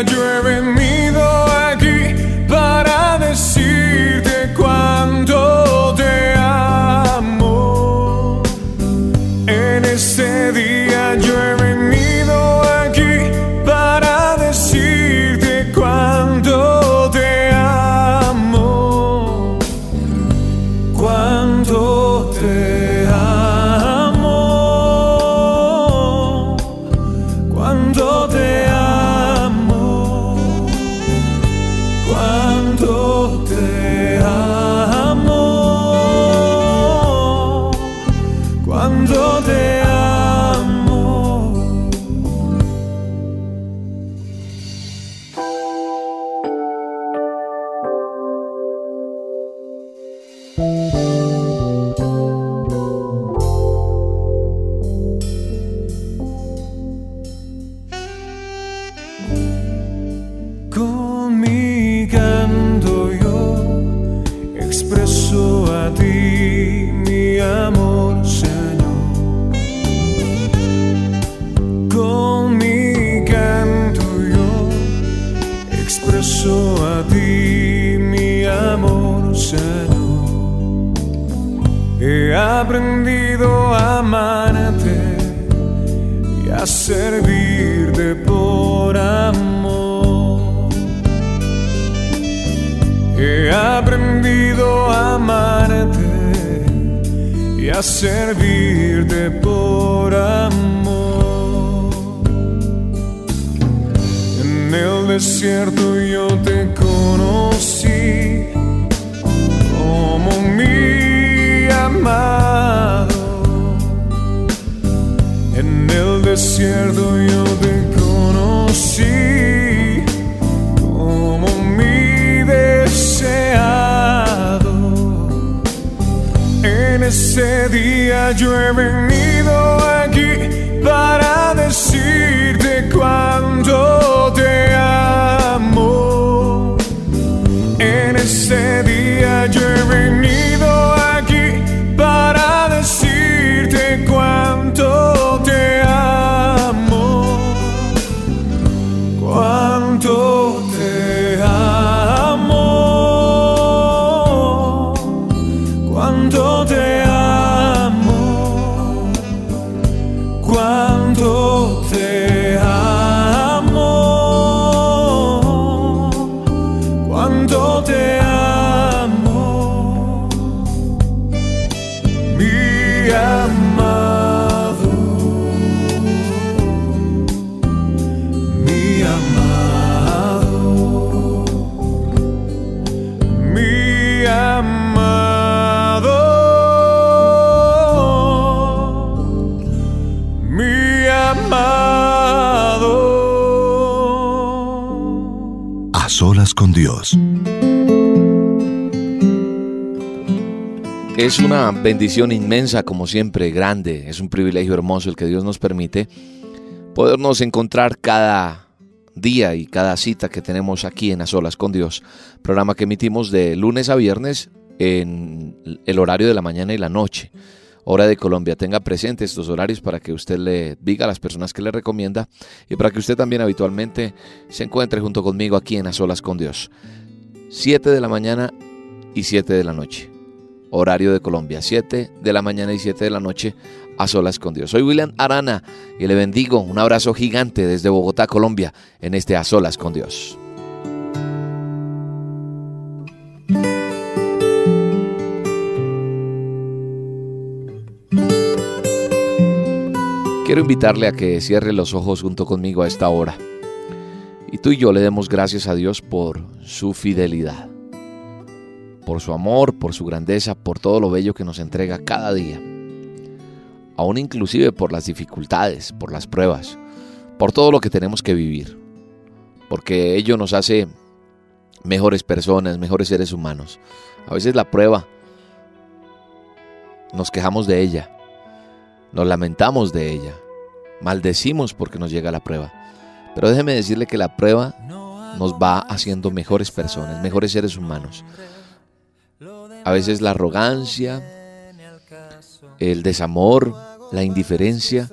Roger servirte por amor. En el desierto yo te conocí como mi amado. En el desierto yo te conocí. ese día yo he venido aquí para decirte cuánto te amo. En ese día yo he venido. Es una bendición inmensa, como siempre, grande. Es un privilegio hermoso el que Dios nos permite podernos encontrar cada día y cada cita que tenemos aquí en A Solas con Dios. Programa que emitimos de lunes a viernes en el horario de la mañana y la noche. Hora de Colombia. Tenga presente estos horarios para que usted le diga a las personas que le recomienda y para que usted también habitualmente se encuentre junto conmigo aquí en A Solas con Dios. 7 de la mañana y 7 de la noche horario de Colombia, 7 de la mañana y 7 de la noche a solas con Dios. Soy William Arana y le bendigo. Un abrazo gigante desde Bogotá, Colombia, en este A solas con Dios. Quiero invitarle a que cierre los ojos junto conmigo a esta hora. Y tú y yo le demos gracias a Dios por su fidelidad por su amor, por su grandeza, por todo lo bello que nos entrega cada día. Aún inclusive por las dificultades, por las pruebas, por todo lo que tenemos que vivir. Porque ello nos hace mejores personas, mejores seres humanos. A veces la prueba, nos quejamos de ella, nos lamentamos de ella, maldecimos porque nos llega la prueba. Pero déjeme decirle que la prueba nos va haciendo mejores personas, mejores seres humanos. A veces la arrogancia, el desamor, la indiferencia,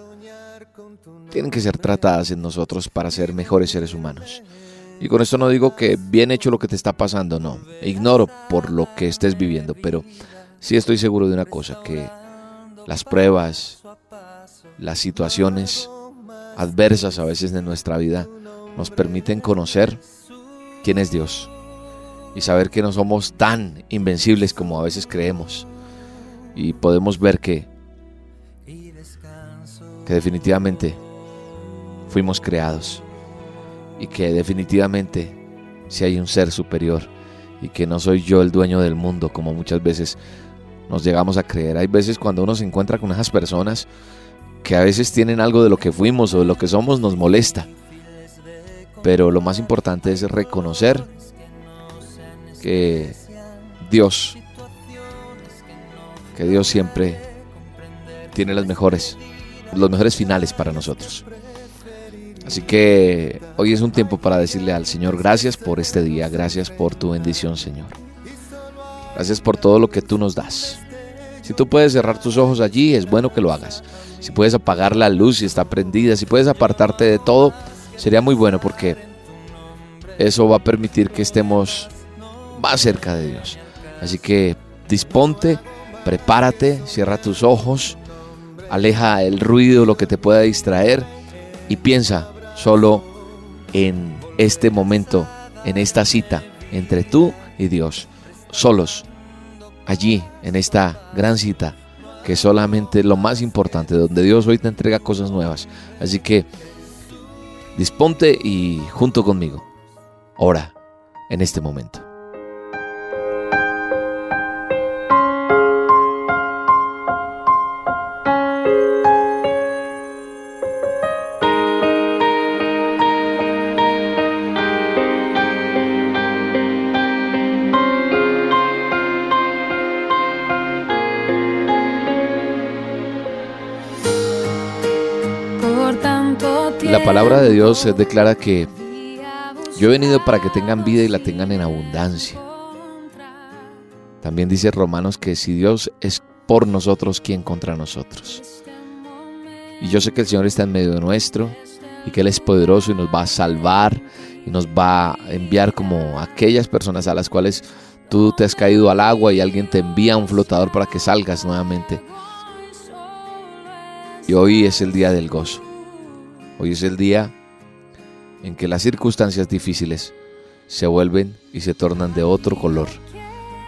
tienen que ser tratadas en nosotros para ser mejores seres humanos. Y con esto no digo que bien hecho lo que te está pasando, no. Ignoro por lo que estés viviendo, pero sí estoy seguro de una cosa, que las pruebas, las situaciones adversas a veces de nuestra vida nos permiten conocer quién es Dios y saber que no somos tan invencibles como a veces creemos. Y podemos ver que, que definitivamente fuimos creados y que definitivamente si hay un ser superior y que no soy yo el dueño del mundo como muchas veces nos llegamos a creer. Hay veces cuando uno se encuentra con esas personas que a veces tienen algo de lo que fuimos o de lo que somos nos molesta. Pero lo más importante es reconocer que Dios, que Dios siempre tiene las mejores, los mejores finales para nosotros. Así que hoy es un tiempo para decirle al Señor gracias por este día, gracias por tu bendición, Señor. Gracias por todo lo que tú nos das. Si tú puedes cerrar tus ojos allí, es bueno que lo hagas. Si puedes apagar la luz si está prendida, si puedes apartarte de todo, sería muy bueno porque eso va a permitir que estemos más cerca de Dios. Así que disponte, prepárate, cierra tus ojos, aleja el ruido, lo que te pueda distraer y piensa solo en este momento, en esta cita entre tú y Dios, solos, allí, en esta gran cita, que es solamente lo más importante, donde Dios hoy te entrega cosas nuevas. Así que disponte y junto conmigo, ora en este momento. Palabra de Dios declara que yo he venido para que tengan vida y la tengan en abundancia. También dice Romanos que si Dios es por nosotros, ¿quién contra nosotros? Y yo sé que el Señor está en medio nuestro y que Él es poderoso y nos va a salvar y nos va a enviar como aquellas personas a las cuales tú te has caído al agua y alguien te envía un flotador para que salgas nuevamente. Y hoy es el día del gozo. Hoy es el día en que las circunstancias difíciles se vuelven y se tornan de otro color,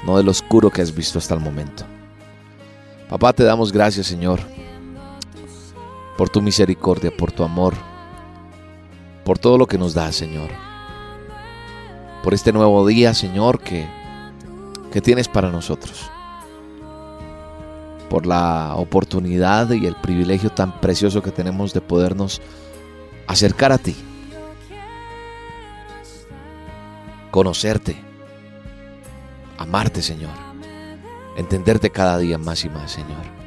no del oscuro que has visto hasta el momento. Papá, te damos gracias, Señor, por tu misericordia, por tu amor, por todo lo que nos das, Señor. Por este nuevo día, Señor, que, que tienes para nosotros. Por la oportunidad y el privilegio tan precioso que tenemos de podernos acercar a ti. conocerte, amarte, Señor, entenderte cada día más y más, Señor.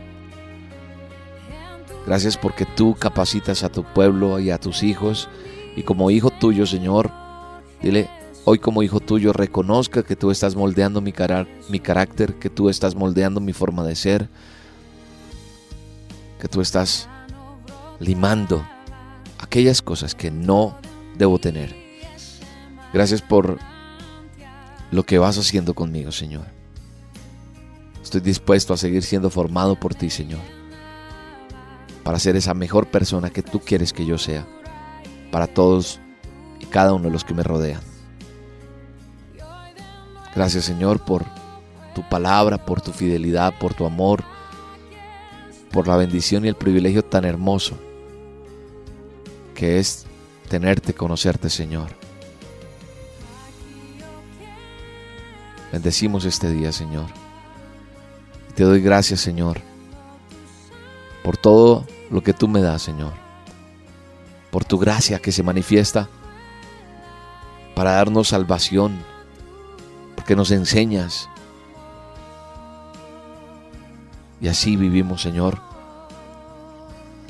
Gracias porque tú capacitas a tu pueblo y a tus hijos y como hijo tuyo, Señor, dile, hoy como hijo tuyo reconozca que tú estás moldeando mi, mi carácter, que tú estás moldeando mi forma de ser, que tú estás limando aquellas cosas que no debo tener. Gracias por lo que vas haciendo conmigo, Señor. Estoy dispuesto a seguir siendo formado por ti, Señor, para ser esa mejor persona que tú quieres que yo sea, para todos y cada uno de los que me rodean. Gracias, Señor, por tu palabra, por tu fidelidad, por tu amor, por la bendición y el privilegio tan hermoso que es tenerte, conocerte, Señor. Bendecimos este día, Señor. Te doy gracias, Señor, por todo lo que tú me das, Señor. Por tu gracia que se manifiesta para darnos salvación, porque nos enseñas. Y así vivimos, Señor,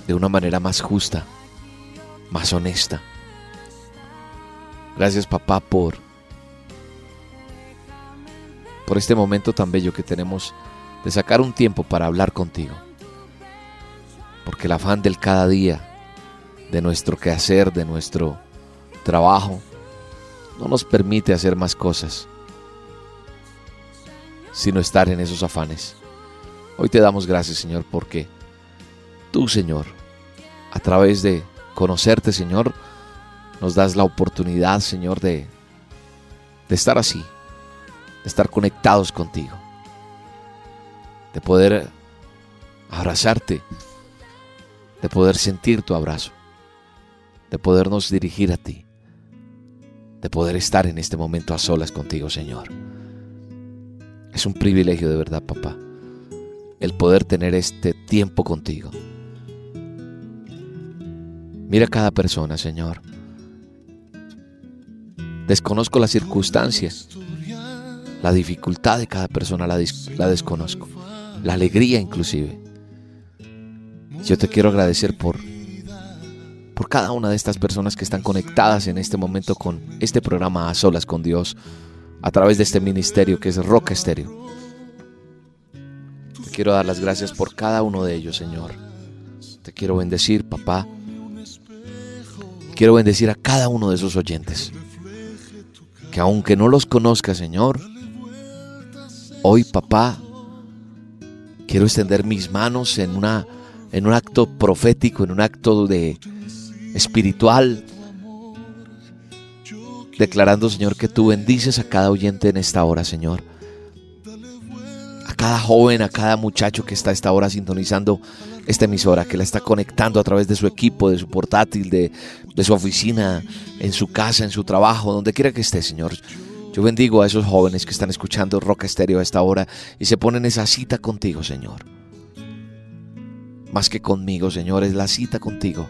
de una manera más justa más honesta. Gracias papá por por este momento tan bello que tenemos de sacar un tiempo para hablar contigo. Porque el afán del cada día, de nuestro quehacer, de nuestro trabajo, no nos permite hacer más cosas, sino estar en esos afanes. Hoy te damos gracias, Señor, porque tú, Señor, a través de conocerte, Señor, nos das la oportunidad, Señor, de, de estar así, de estar conectados contigo, de poder abrazarte, de poder sentir tu abrazo, de podernos dirigir a ti, de poder estar en este momento a solas contigo, Señor. Es un privilegio de verdad, papá, el poder tener este tiempo contigo. Mira cada persona, Señor. Desconozco las circunstancias, la dificultad de cada persona la, la desconozco, la alegría inclusive. Yo te quiero agradecer por, por cada una de estas personas que están conectadas en este momento con este programa a solas con Dios a través de este ministerio que es Roca Estéreo. Te quiero dar las gracias por cada uno de ellos, Señor. Te quiero bendecir, papá. Quiero bendecir a cada uno de esos oyentes. Que aunque no los conozca, Señor, hoy, papá, quiero extender mis manos en, una, en un acto profético, en un acto de espiritual, declarando, Señor, que tú bendices a cada oyente en esta hora, Señor. Cada joven, a cada muchacho que está a esta hora sintonizando esta emisora, que la está conectando a través de su equipo, de su portátil, de, su oficina, en su casa, en su trabajo, donde quiera que esté, Señor. Yo bendigo a esos jóvenes que están escuchando Roca Estéreo a esta hora y se ponen esa cita contigo, Señor. Más que conmigo, Señor, es la cita contigo.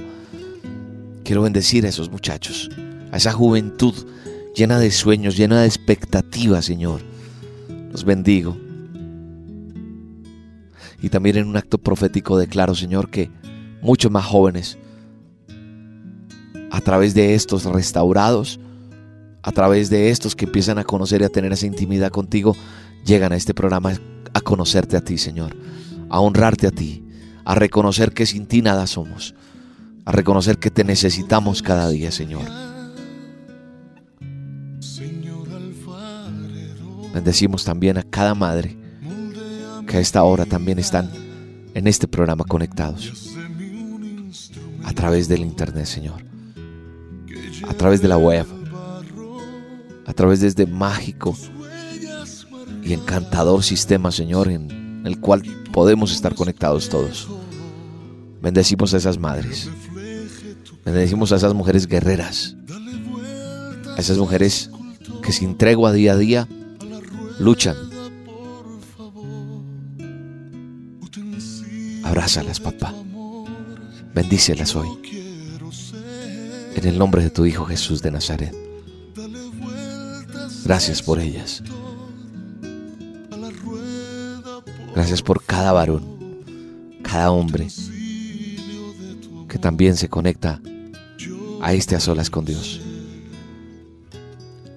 Quiero bendecir a esos muchachos, a esa juventud llena de sueños, llena de expectativas, Señor. Los bendigo. Y también en un acto profético declaro, Señor, que muchos más jóvenes, a través de estos restaurados, a través de estos que empiezan a conocer y a tener esa intimidad contigo, llegan a este programa a conocerte a ti, Señor, a honrarte a ti, a reconocer que sin ti nada somos, a reconocer que te necesitamos cada día, Señor. Bendecimos también a cada madre que a esta hora también están en este programa conectados. A través del Internet, Señor. A través de la web. A través de este mágico y encantador sistema, Señor, en el cual podemos estar conectados todos. Bendecimos a esas madres. Bendecimos a esas mujeres guerreras. A esas mujeres que sin tregua día a día luchan Abrázalas, papá. Bendícelas hoy. En el nombre de tu Hijo Jesús de Nazaret. Gracias por ellas. Gracias por cada varón, cada hombre que también se conecta a este a solas con Dios.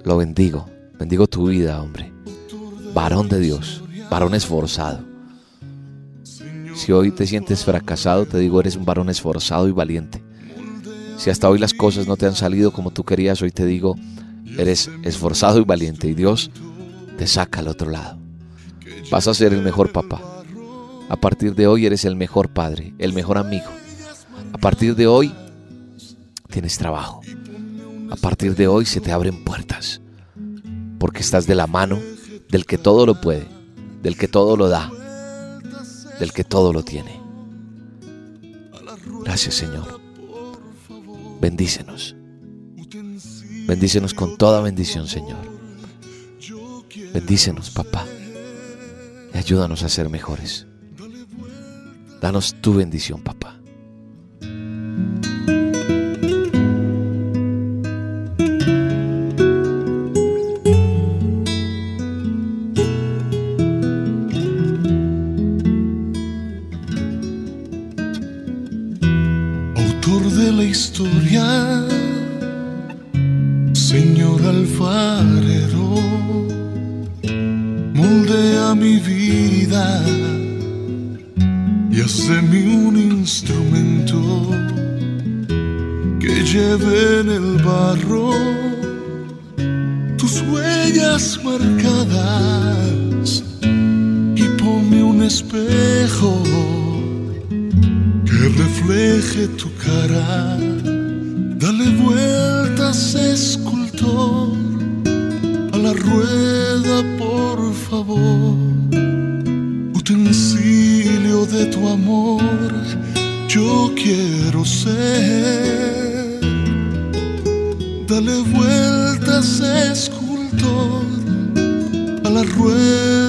Lo bendigo, bendigo tu vida, hombre. Varón de Dios, varón esforzado. Si hoy te sientes fracasado, te digo, eres un varón esforzado y valiente. Si hasta hoy las cosas no te han salido como tú querías, hoy te digo, eres esforzado y valiente y Dios te saca al otro lado. Vas a ser el mejor papá. A partir de hoy eres el mejor padre, el mejor amigo. A partir de hoy tienes trabajo. A partir de hoy se te abren puertas. Porque estás de la mano del que todo lo puede, del que todo lo da, del que todo lo tiene. Gracias Señor. Bendícenos. Bendícenos con toda bendición, Señor. Bendícenos, papá. Y ayúdanos a ser mejores. Danos tu bendición, papá. Espejo que refleje tu cara. Dale vueltas, escultor, a la rueda, por favor. Utensilio de tu amor, yo quiero ser. Dale vueltas, escultor, a la rueda,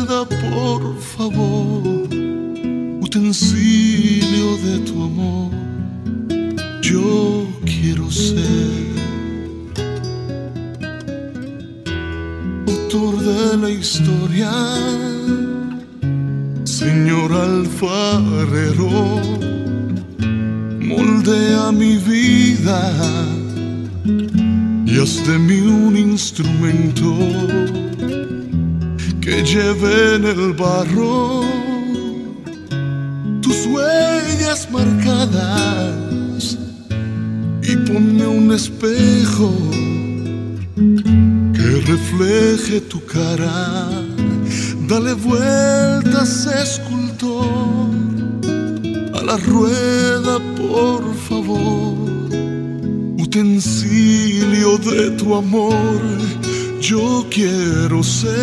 Señor alfarero, moldea mi vida y haz de mí un instrumento que lleve en el barro tus huellas marcadas y ponme un espejo que refleje tu cara. Dale vueltas, escultor, a la rueda, por favor. Utensilio de tu amor, yo quiero ser.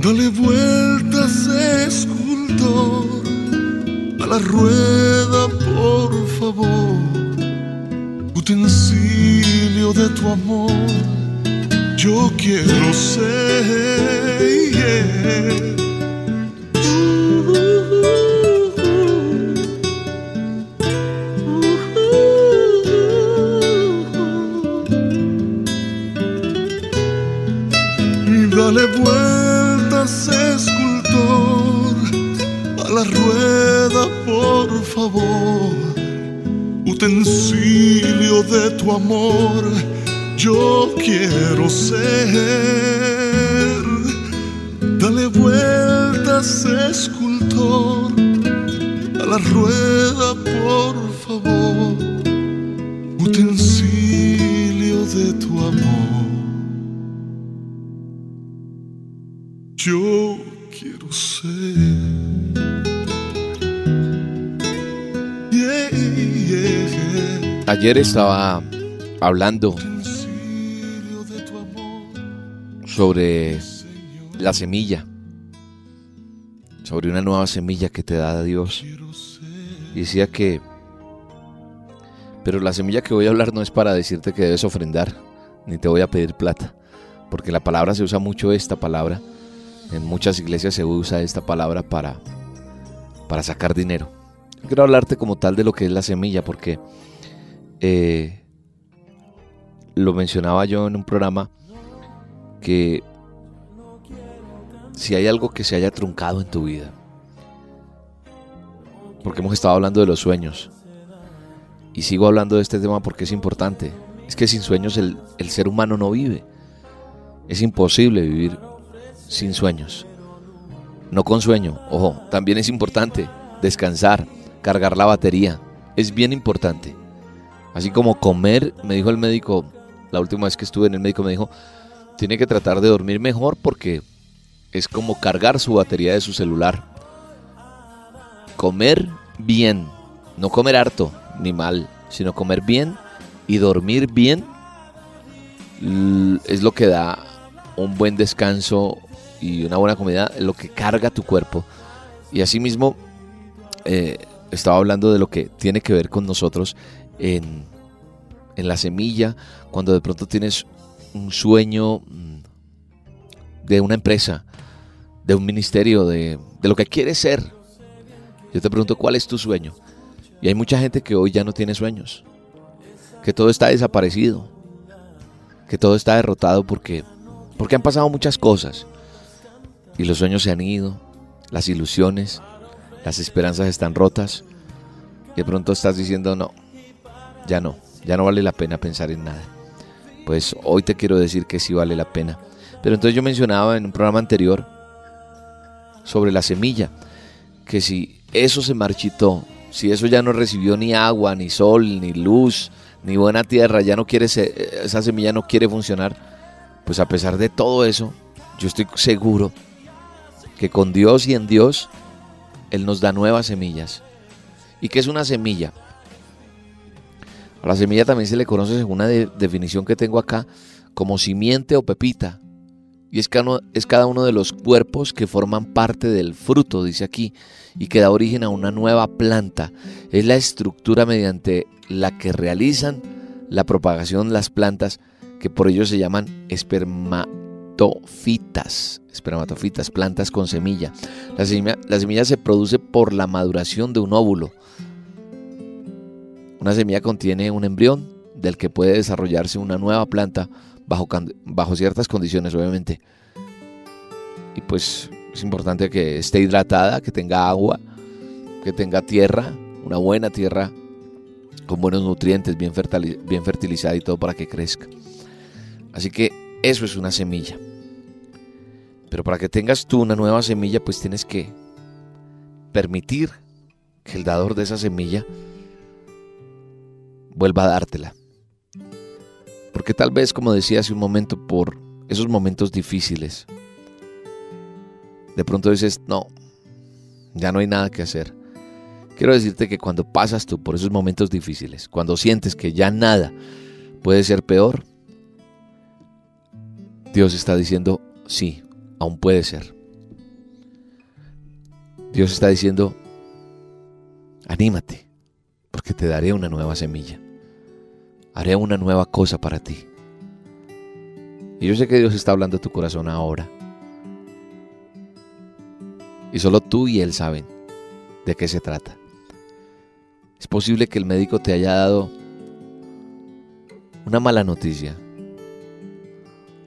Dale vueltas, escultor, a la rueda, por favor. Utensilio de tu amor, yo quiero ser. Y dale vueltas, escultor, a la rueda, por favor. Utensilio de tu amor, yo quiero ser. Dale vueltas, escultor, a la rueda, por favor. Utensilio de tu amor. Yo quiero ser. Ayer estaba hablando sobre la semilla, sobre una nueva semilla que te da Dios. Y decía que, pero la semilla que voy a hablar no es para decirte que debes ofrendar, ni te voy a pedir plata, porque la palabra se usa mucho esta palabra, en muchas iglesias se usa esta palabra para, para sacar dinero. Quiero hablarte como tal de lo que es la semilla, porque eh, lo mencionaba yo en un programa que si hay algo que se haya truncado en tu vida, porque hemos estado hablando de los sueños, y sigo hablando de este tema porque es importante, es que sin sueños el, el ser humano no vive. Es imposible vivir sin sueños. No con sueño, ojo, también es importante descansar, cargar la batería, es bien importante. Así como comer, me dijo el médico, la última vez que estuve en el médico me dijo, tiene que tratar de dormir mejor porque es como cargar su batería de su celular. Comer bien, no comer harto ni mal, sino comer bien y dormir bien es lo que da un buen descanso y una buena comida, es lo que carga tu cuerpo. Y asimismo, eh, estaba hablando de lo que tiene que ver con nosotros en, en la semilla, cuando de pronto tienes un sueño mm, de una empresa, de un ministerio, de, de lo que quieres ser. Yo te pregunto, ¿cuál es tu sueño? Y hay mucha gente que hoy ya no tiene sueños, que todo está desaparecido, que todo está derrotado porque, porque han pasado muchas cosas y los sueños se han ido, las ilusiones, las esperanzas están rotas y de pronto estás diciendo no, ya no, ya no vale la pena pensar en nada. Pues hoy te quiero decir que sí vale la pena. Pero entonces yo mencionaba en un programa anterior sobre la semilla, que si eso se marchitó, si eso ya no recibió ni agua, ni sol, ni luz, ni buena tierra, ya no quiere esa semilla no quiere funcionar, pues a pesar de todo eso, yo estoy seguro que con Dios y en Dios él nos da nuevas semillas. ¿Y qué es una semilla? A la semilla también se le conoce según una definición que tengo acá como simiente o pepita. Y es es cada uno de los cuerpos que forman parte del fruto, dice aquí y que da origen a una nueva planta. Es la estructura mediante la que realizan la propagación las plantas que por ello se llaman espermatofitas, espermatofitas, plantas con semilla. La semilla, la semilla se produce por la maduración de un óvulo. Una semilla contiene un embrión del que puede desarrollarse una nueva planta bajo, bajo ciertas condiciones, obviamente. Y pues es importante que esté hidratada, que tenga agua, que tenga tierra, una buena tierra con buenos nutrientes, bien, bien fertilizada y todo para que crezca. Así que eso es una semilla. Pero para que tengas tú una nueva semilla, pues tienes que permitir que el dador de esa semilla vuelva a dártela. Porque tal vez, como decía hace un momento, por esos momentos difíciles, de pronto dices, no, ya no hay nada que hacer. Quiero decirte que cuando pasas tú por esos momentos difíciles, cuando sientes que ya nada puede ser peor, Dios está diciendo, sí, aún puede ser. Dios está diciendo, anímate, porque te daré una nueva semilla. Haré una nueva cosa para ti. Y yo sé que Dios está hablando a tu corazón ahora. Y solo tú y Él saben de qué se trata. Es posible que el médico te haya dado una mala noticia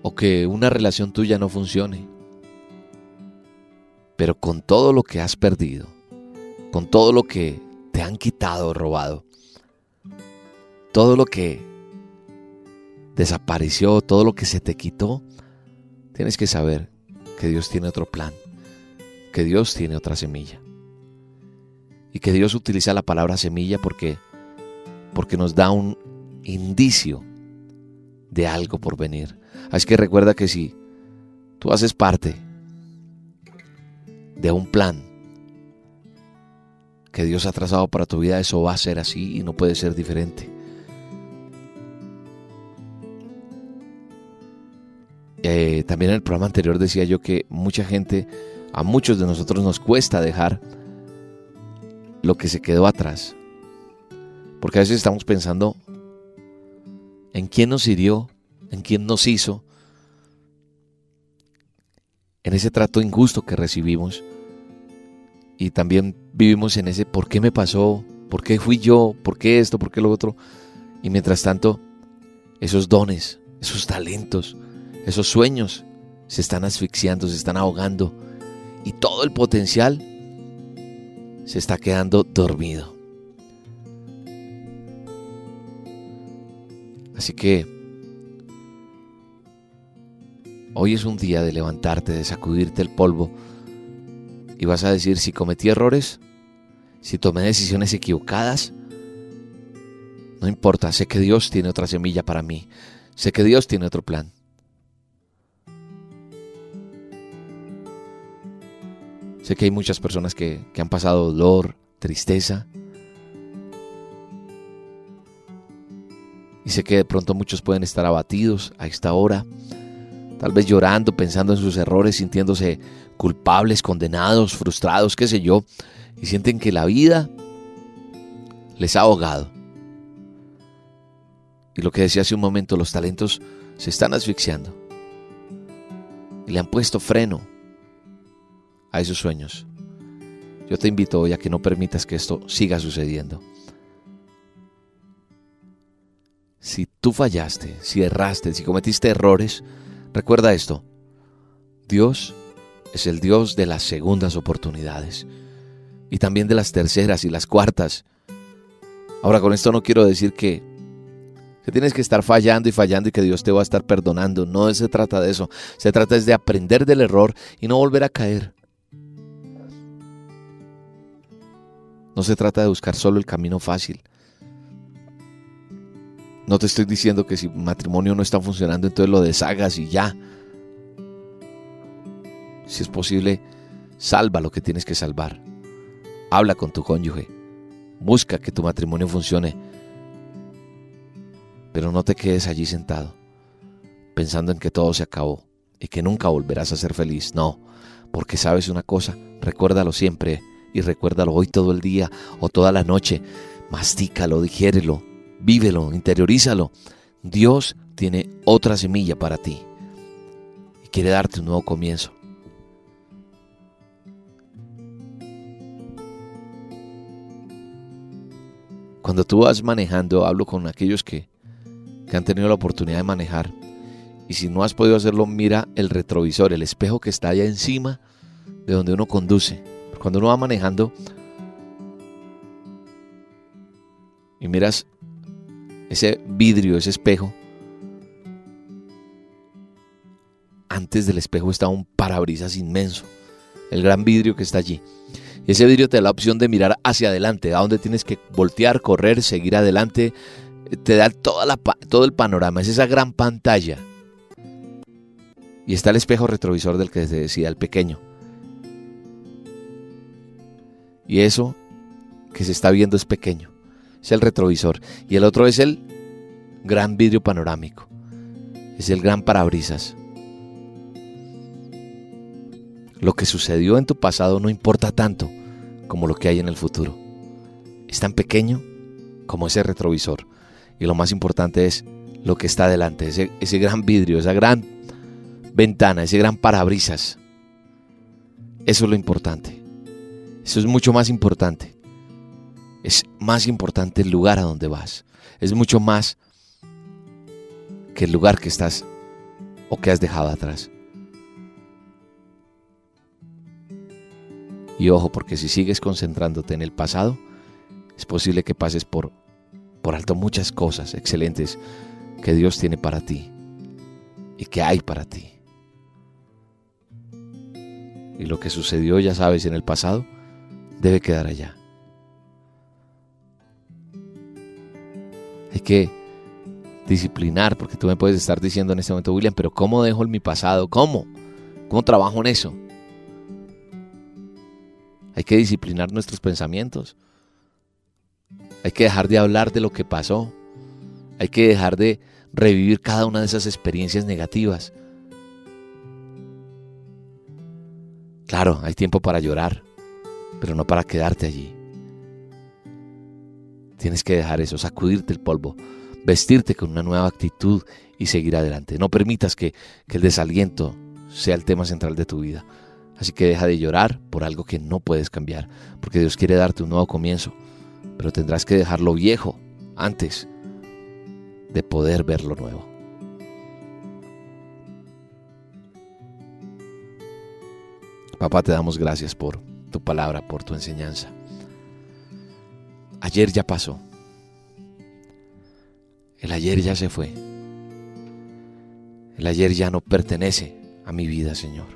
o que una relación tuya no funcione. Pero con todo lo que has perdido, con todo lo que te han quitado robado, todo lo que desapareció, todo lo que se te quitó, tienes que saber que Dios tiene otro plan que Dios tiene otra semilla. Y que Dios utiliza la palabra semilla porque, porque nos da un indicio de algo por venir. Así que recuerda que si tú haces parte de un plan que Dios ha trazado para tu vida, eso va a ser así y no puede ser diferente. Eh, también en el programa anterior decía yo que mucha gente a muchos de nosotros nos cuesta dejar lo que se quedó atrás. Porque a veces estamos pensando en quién nos hirió, en quién nos hizo, en ese trato injusto que recibimos. Y también vivimos en ese ¿por qué me pasó? ¿Por qué fui yo? ¿Por qué esto? ¿Por qué lo otro? Y mientras tanto, esos dones, esos talentos, esos sueños se están asfixiando, se están ahogando y todo el potencial se está quedando dormido. Así que hoy es un día de levantarte, de sacudirte el polvo y vas a decir si cometí errores, si tomé decisiones equivocadas, no importa, sé que Dios tiene otra semilla para mí, sé que Dios tiene otro plan. Sé que hay muchas personas que, que han pasado dolor, tristeza, Y sé que de pronto muchos pueden estar abatidos a esta hora, tal vez llorando, pensando en sus errores, sintiéndose culpables, condenados, frustrados, qué sé yo, y sienten que la vida les ha ahogado. Y lo que decía hace un momento, los talentos se están asfixiando. Y le han puesto freno a esos sueños. Yo te invito hoy a que no permitas que esto siga sucediendo. si tú fallaste, si erraste, si cometiste errores, recuerda esto. Dios es el Dios de las segundas oportunidades y también de las terceras y las cuartas. Ahora con esto no quiero decir que, que tienes que estar fallando y fallando y que Dios te va a estar perdonando. No se trata de eso. Se trata de aprender del error y no volver a caer. No se trata de buscar solo el camino fácil. No te estoy diciendo que si matrimonio no está funcionando, entonces lo deshagas y ya. Si es posible, salva lo que tienes que salvar. Habla con tu cónyuge. Busca que tu matrimonio funcione. Pero no te quedes allí sentado, pensando en que todo se acabó y que nunca volverás a ser feliz. No, porque sabes una cosa, recuérdalo siempre y recuérdalo hoy todo el día o toda la noche. Mastícalo, digiérelo, vívelo, interiorízalo. Dios tiene otra semilla para ti y quiere darte un nuevo comienzo. Cuando tú vas manejando, hablo con aquellos que, que han tenido la oportunidad de manejar. Y si no has podido hacerlo, mira el retrovisor, el espejo que está allá encima de donde uno conduce. Cuando uno va manejando y miras ese vidrio, ese espejo, antes del espejo está un parabrisas inmenso, el gran vidrio que está allí. Ese vidrio te da la opción de mirar hacia adelante, a donde tienes que voltear, correr, seguir adelante. Te da toda la, todo el panorama, es esa gran pantalla. Y está el espejo retrovisor del que se decía, el pequeño. Y eso que se está viendo es pequeño es el retrovisor. Y el otro es el gran vidrio panorámico. Es el gran parabrisas. Lo que sucedió en tu pasado no importa tanto como lo que hay en el futuro. Es tan pequeño como ese retrovisor. Y lo más importante es lo que está delante, ese, ese gran vidrio, esa gran ventana, ese gran parabrisas. Eso es lo importante. Eso es mucho más importante es más importante el lugar a donde vas. Es mucho más que el lugar que estás o que has dejado atrás. Y ojo, porque si sigues concentrándote en el pasado, es posible que pases por, por alto muchas cosas excelentes que Dios tiene para ti y que hay para ti. Y lo que sucedió, ya sabes, en el pasado, debe quedar allá. Que disciplinar, porque tú me puedes estar diciendo en este momento, William, pero ¿cómo dejo mi pasado? ¿Cómo? ¿Cómo trabajo en eso? Hay que disciplinar nuestros pensamientos. Hay que dejar de hablar de lo que pasó. Hay que dejar de revivir cada una de esas experiencias negativas. Claro, hay tiempo para llorar, pero no para quedarte allí. Tienes que dejar eso, sacudirte el polvo, vestirte con una nueva actitud y seguir adelante. No permitas que, el desaliento sea el tema central de tu vida. Así que deja de llorar por algo que no puedes cambiar, porque Dios quiere darte un nuevo comienzo, pero tendrás que dejar lo viejo antes de poder ver lo nuevo. Papá, te damos gracias por tu palabra, por tu enseñanza. Ayer ya pasó. El ayer ya se fue. El ayer ya no pertenece a mi vida, Señor.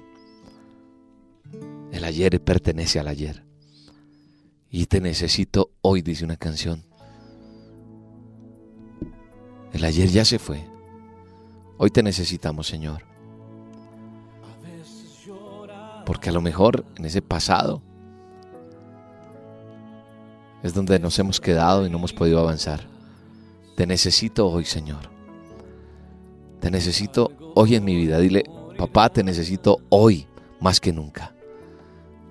El ayer pertenece al ayer. Y te necesito hoy, dice una canción. El ayer ya se fue. Hoy te necesitamos, Señor. Porque a lo mejor en ese pasado es donde nos hemos quedado y no hemos podido avanzar. Te necesito hoy, Señor. Te necesito hoy en mi vida. Dile, papá, te necesito hoy más que nunca.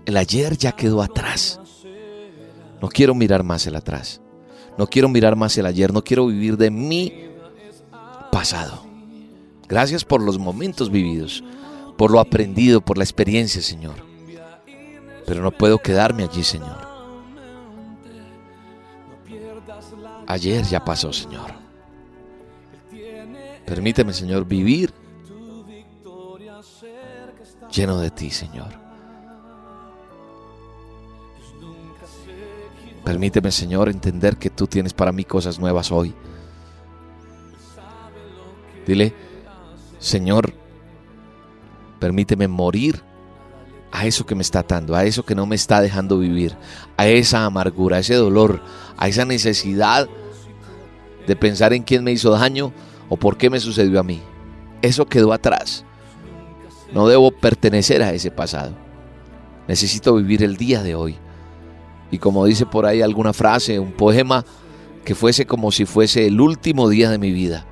El ayer ya quedó atrás. No quiero mirar más el atrás. No quiero mirar más el ayer. No quiero vivir de mi pasado. Gracias por los momentos vividos, por lo aprendido, por la experiencia, Señor. Pero no puedo quedarme allí, Señor. Ayer ya pasó, Señor. Permíteme, Señor, vivir lleno de ti, Señor. Permíteme, Señor, entender que tú tienes para mí cosas nuevas hoy. Dile, Señor, permíteme morir a eso que me está atando, a eso que no me está dejando vivir, a esa amargura, a ese dolor, a esa necesidad de pensar en quién me hizo daño o por qué me sucedió a mí. Eso quedó atrás. No debo pertenecer a ese pasado. Necesito vivir el día de hoy. Y como dice por ahí alguna frase, un poema, que fuese como si fuese el último día de mi vida.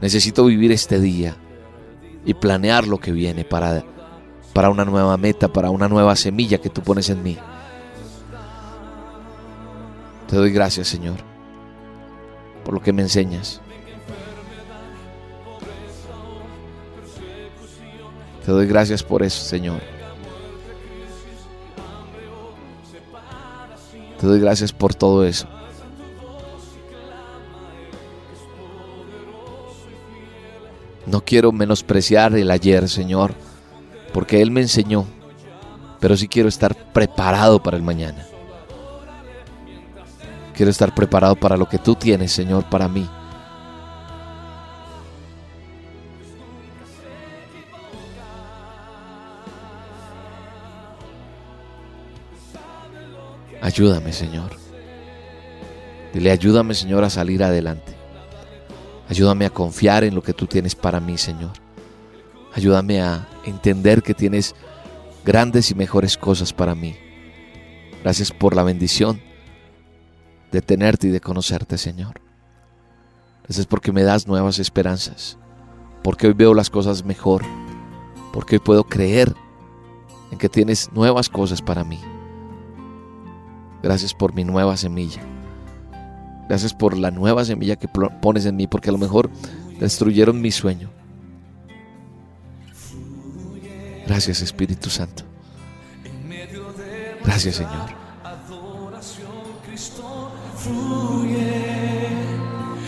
Necesito vivir este día y planear lo que viene para, para una nueva meta, para una nueva semilla que tú pones en mí. Te doy gracias, Señor, por lo que me enseñas. Te doy gracias por eso, Señor. Te doy gracias por todo eso. No quiero menospreciar el ayer, Señor, porque Él me enseñó, pero sí quiero estar preparado para el mañana. Quiero estar preparado para lo que tú tienes, Señor, para mí. Ayúdame, Señor. Dile, ayúdame, Señor, a salir adelante. Ayúdame a confiar en lo que tú tienes para mí, Señor. Ayúdame a entender que tienes grandes y mejores cosas para mí. Gracias por la bendición de tenerte y de conocerte, Señor. Gracias porque me das nuevas esperanzas. Porque hoy veo las cosas mejor. Porque hoy puedo creer en que tienes nuevas cosas para mí. Gracias por mi nueva semilla. Gracias por la nueva semilla que pones en mí, porque a lo mejor destruyeron mi sueño. Gracias Espíritu Santo. Gracias Señor.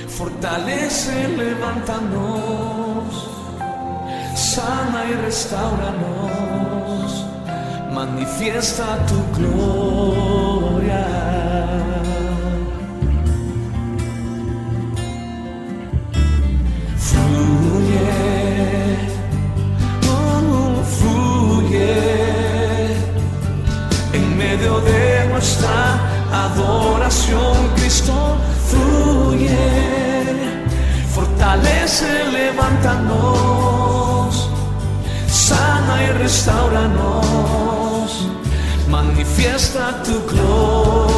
Fortalece, levántanos, sana y restauranos, manifiesta tu gloria. Nuestra adoración, Cristo fluye, fortalece, levántanos, sana y restauranos, manifiesta tu gloria.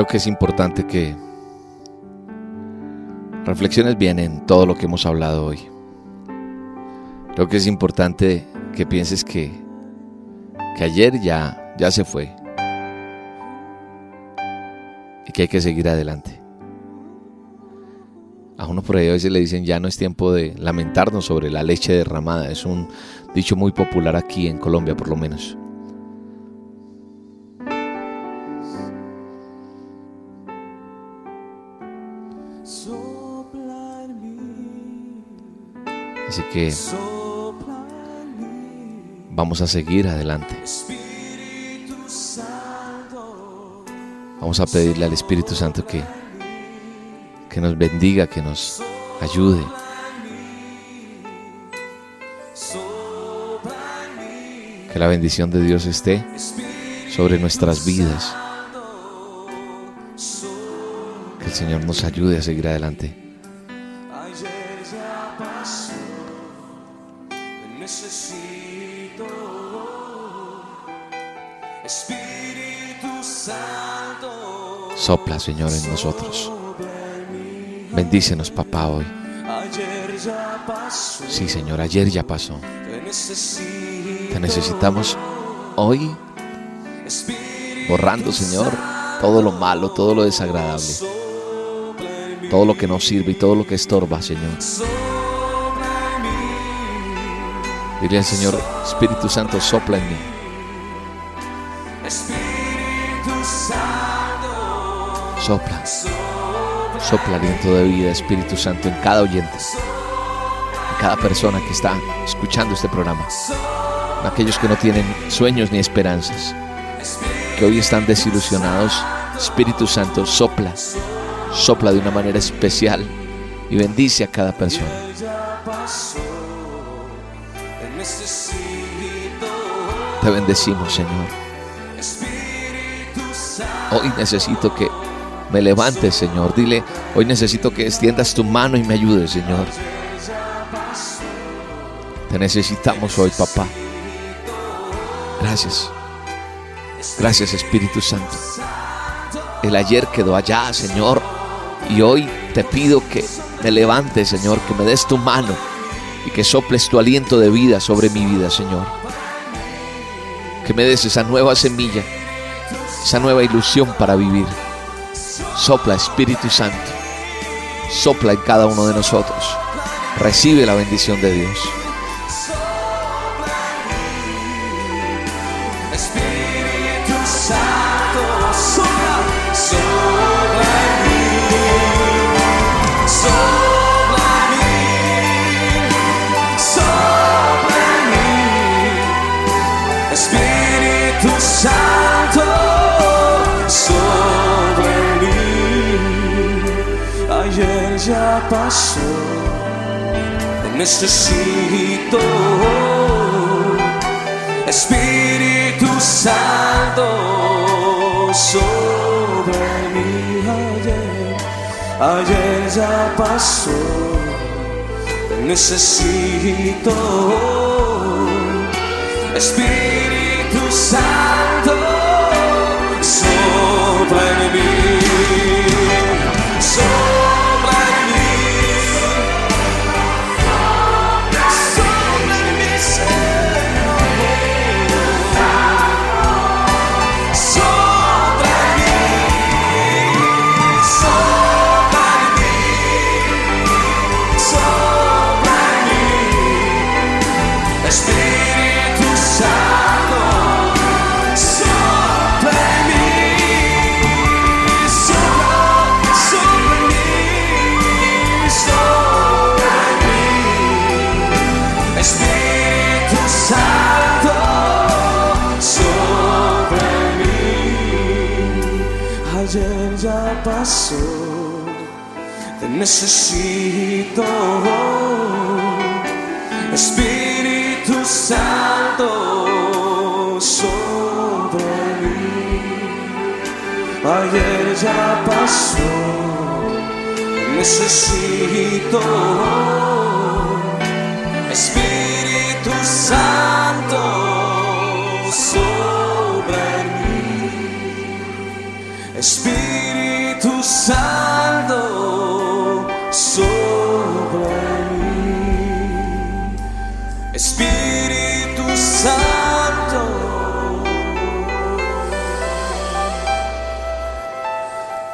Creo que es importante que reflexiones bien en todo lo que hemos hablado hoy. Creo que es importante que pienses que, que ayer ya, ya se fue y que hay que seguir adelante. A uno por ahí a veces le dicen ya no es tiempo de lamentarnos sobre la leche derramada. Es un dicho muy popular aquí en Colombia por lo menos. Así que vamos a seguir adelante. Vamos a pedirle al Espíritu Santo que, que nos bendiga, que nos ayude. Que la bendición de Dios esté sobre nuestras vidas. Que el Señor nos ayude a seguir adelante. Sopla, Señor, en nosotros. Bendícenos, papá, hoy. Sí, Señor, ayer ya pasó. te necesitamos hoy, borrando, Señor, todo lo malo, todo lo desagradable, todo lo que no sirve y todo lo que estorba, Señor. Dile al Señor, Espíritu Santo, sopla en mí. Sopla. Sopla aliento de vida, Espíritu Santo, en cada oyente, en cada persona que está escuchando este programa, en aquellos que no tienen sueños ni esperanzas, que hoy están desilusionados. Espíritu Santo, sopla, sopla de una manera especial y bendice a cada persona. Te bendecimos, Señor. Hoy necesito que me levantes, Señor. Dile, hoy necesito que extiendas tu mano y me ayudes, Señor. Te necesitamos hoy, papá. Gracias. Gracias, Espíritu Santo. El ayer quedó allá, Señor. Y hoy te pido que me levantes, Señor, que me des tu mano y que soples tu aliento de vida sobre mi vida, Señor. Que me des esa nueva semilla, esa nueva ilusión para vivir. Sopla, Espíritu Santo. Sopla en cada uno de nosotros. Recibe la bendición de Dios. Necesito. Espíritu Santo sobre mí ayer, ayer ya pasó, necesito. Espíritu Santo paso te necesito. Espíritu Santo sobre mí. Ayer ya pasó, necesito. Espíritu Santo sobre mí. Espíritu cruzando sobre mí. Espíritu Santo,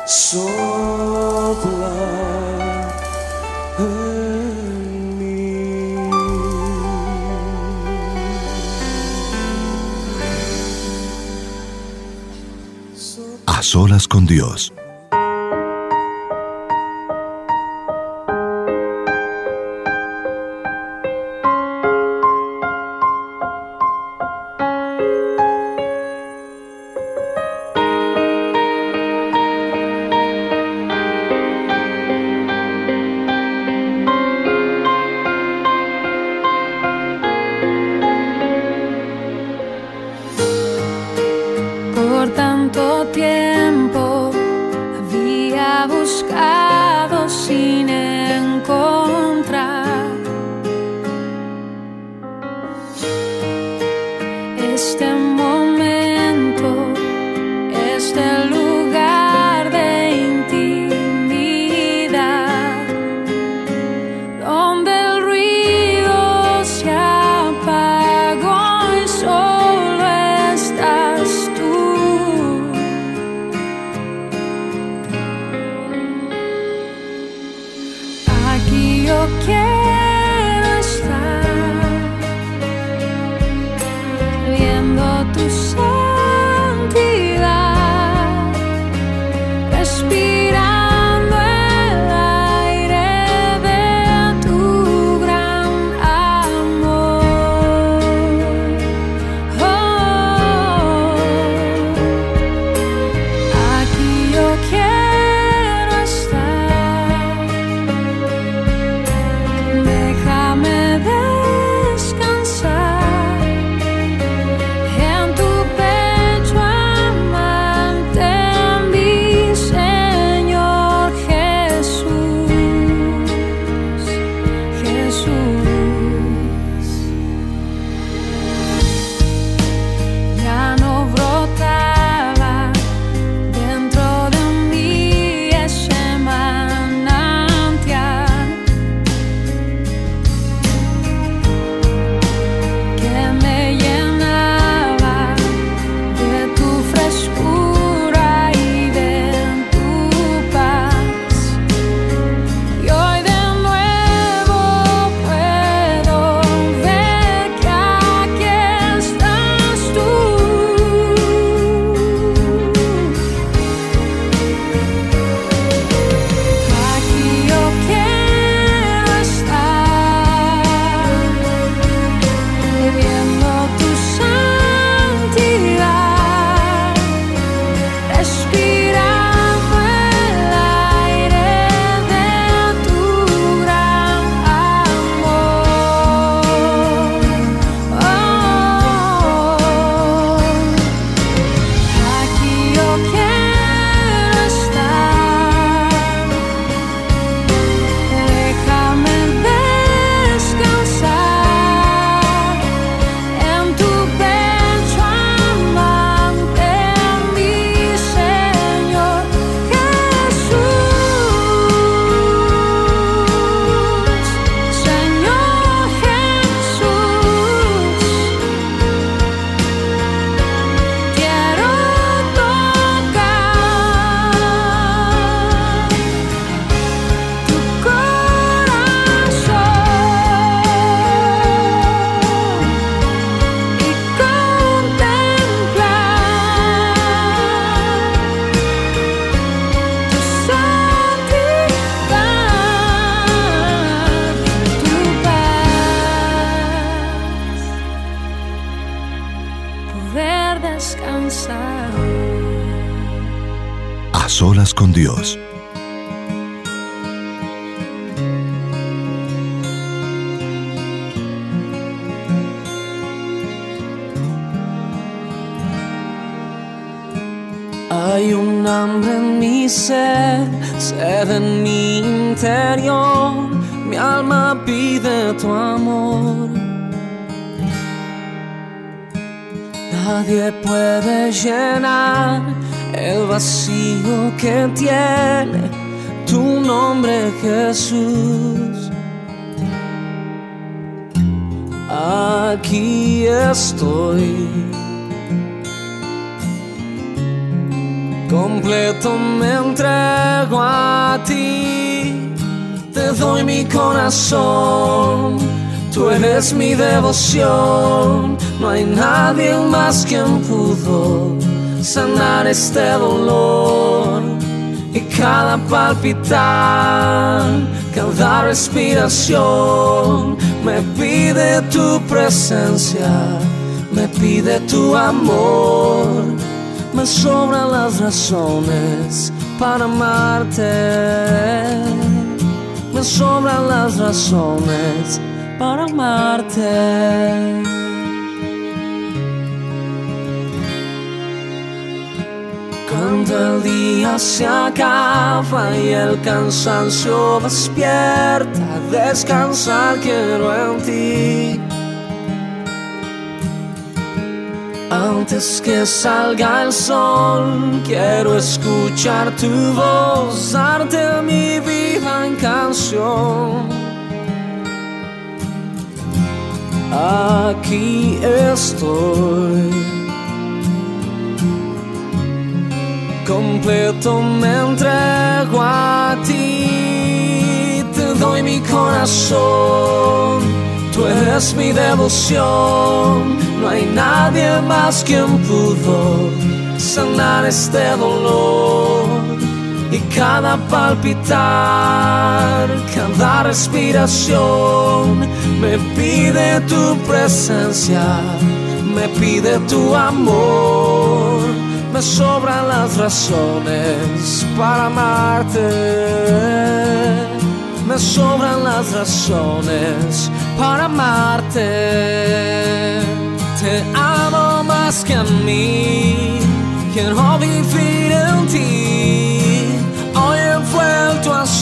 sopla en mí. A solas con Dios sky A solas con Dios. Hay un hambre en mi ser, sed en mi interior, mi alma pide tu amor. Puede llenar el vacío que tiene tu nombre, Jesús. Aquí estoy. Completo me entrego a ti, te doy mi corazón, tú eres mi devoción, no hay nadie más quien pudo sanar este dolor. Y cada palpitar, cada respiración me pide tu presencia, me pide tu amor. Me sobran las razones para amarte. Me sobran las razones para amarte. Cuando el día se acaba y el cansancio despierta, descansar quiero en ti. Antes que salga el sol, quiero escuchar tu voz, darte mi vida en canción. Aquí estoy, completo me entrego a ti, te doy mi corazón, tú eres mi devoción. No hay nadie más quien pudo sanar este dolor. Y cada palpitar, cada respiración me pide tu presencia, me pide tu amor. Me sobran las razones para amarte. Me sobran las razones para amarte. Te amo más que a mí, quiero vivir en ti.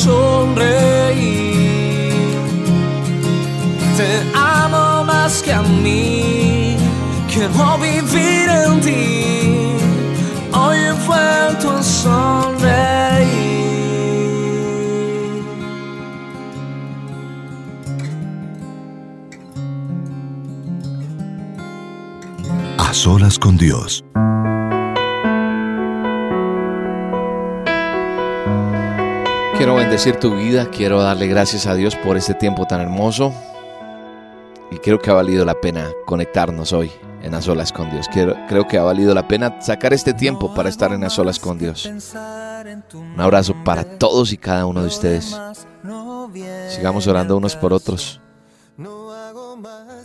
Sonreír. Te amo más que a mí, quiero vivir en ti. Hoy he vuelto a sonreír. A solas con Dios. Quiero bendecir tu vida, quiero darle gracias a Dios por este tiempo tan hermoso y creo que ha valido la pena conectarnos hoy en A Solas con Dios. Quiero, creo que ha valido la pena sacar este tiempo para estar en A Solas con Dios. Un abrazo para todos y cada uno de ustedes. Sigamos orando unos por otros.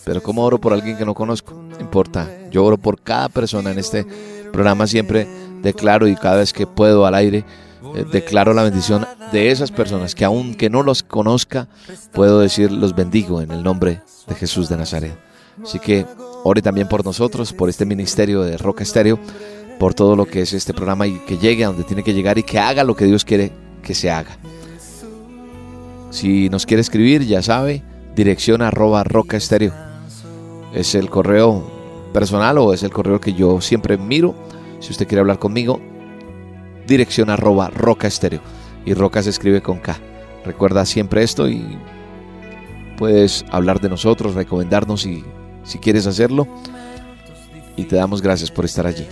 Pero ¿cómo oro por alguien que no conozco? No importa. Yo oro por cada persona en este programa. Siempre declaro y cada vez que puedo al aire, eh, declaro la bendición de esas personas que aunque no los conozca, puedo decir los bendigo en el nombre de Jesús de Nazaret. Así que ore también por nosotros, por este ministerio de Roca Estéreo, por todo lo que es este programa y que llegue a donde tiene que llegar y que haga lo que Dios quiere que se haga. Si nos quiere escribir, ya sabe, dirección arroba roca estéreo. Es el correo personal o es el correo que yo siempre miro. Si usted quiere hablar conmigo, dirección arroba roca estéreo. Y roca se escribe con K. Recuerda siempre esto y puedes hablar de nosotros, recomendarnos si, si quieres hacerlo. Y te damos gracias por estar allí.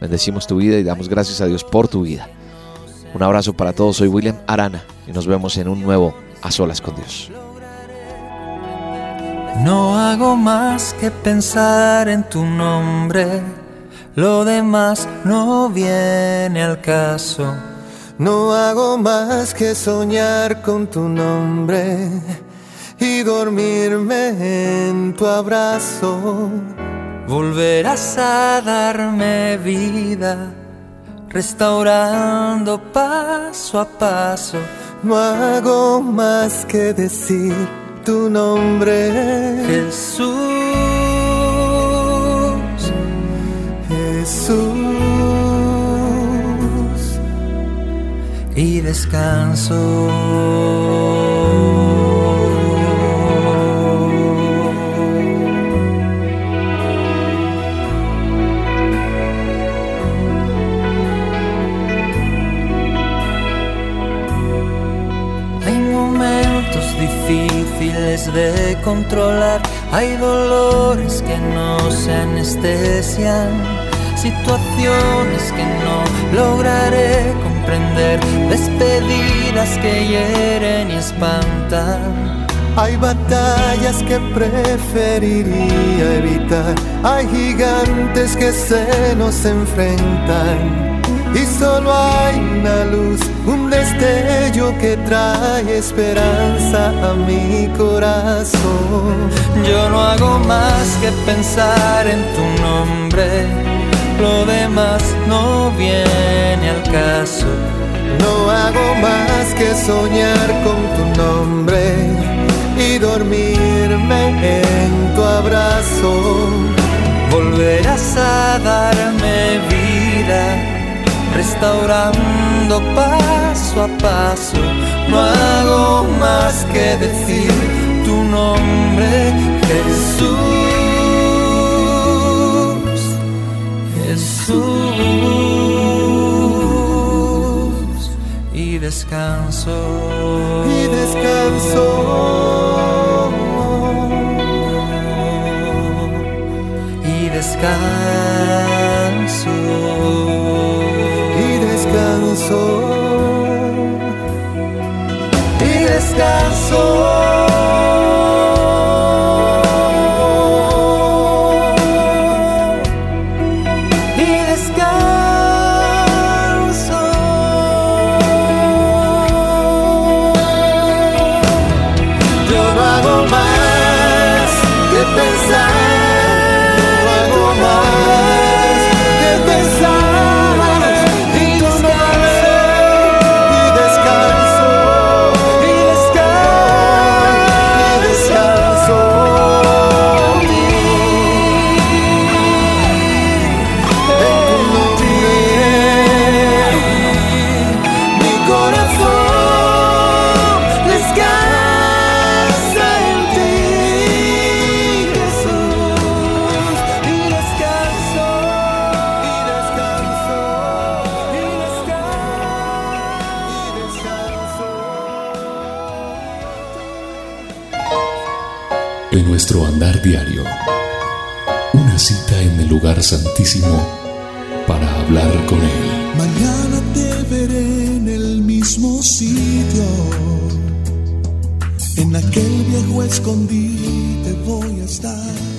Bendecimos tu vida y damos gracias a Dios por tu vida. Un abrazo para todos. Soy William Arana y nos vemos en un nuevo A Solas con Dios. No hago más que pensar en tu nombre, lo demás no viene al caso. No hago más que soñar con tu nombre y dormirme en tu abrazo. Volverás a darme vida, restaurando paso a paso. No hago más que decir tu nombre, Jesús, Jesús. y descanso. Hay momentos difíciles de controlar, hay dolores que no se anestesian, situaciones que no lograré comprender, despedidas que hieren y espantan. Hay batallas que preferiría evitar, hay gigantes que se nos enfrentan. Y solo hay una luz, un destello que trae esperanza a mi corazón. Yo no hago más que pensar en tu nombre, lo demás no viene al caso. No hago más que soñar con tu nombre y dormirme en tu abrazo. Volverás a darme vida, restaurando paso a paso. No hago más que decir tu nombre, Jesús. Jesús. Y descanso. Y descanso. Y descanso. Y descanso. Y descanso. Santísimo para hablar con Él. Mañana te veré en el mismo sitio. En aquel viejo escondite voy a estar.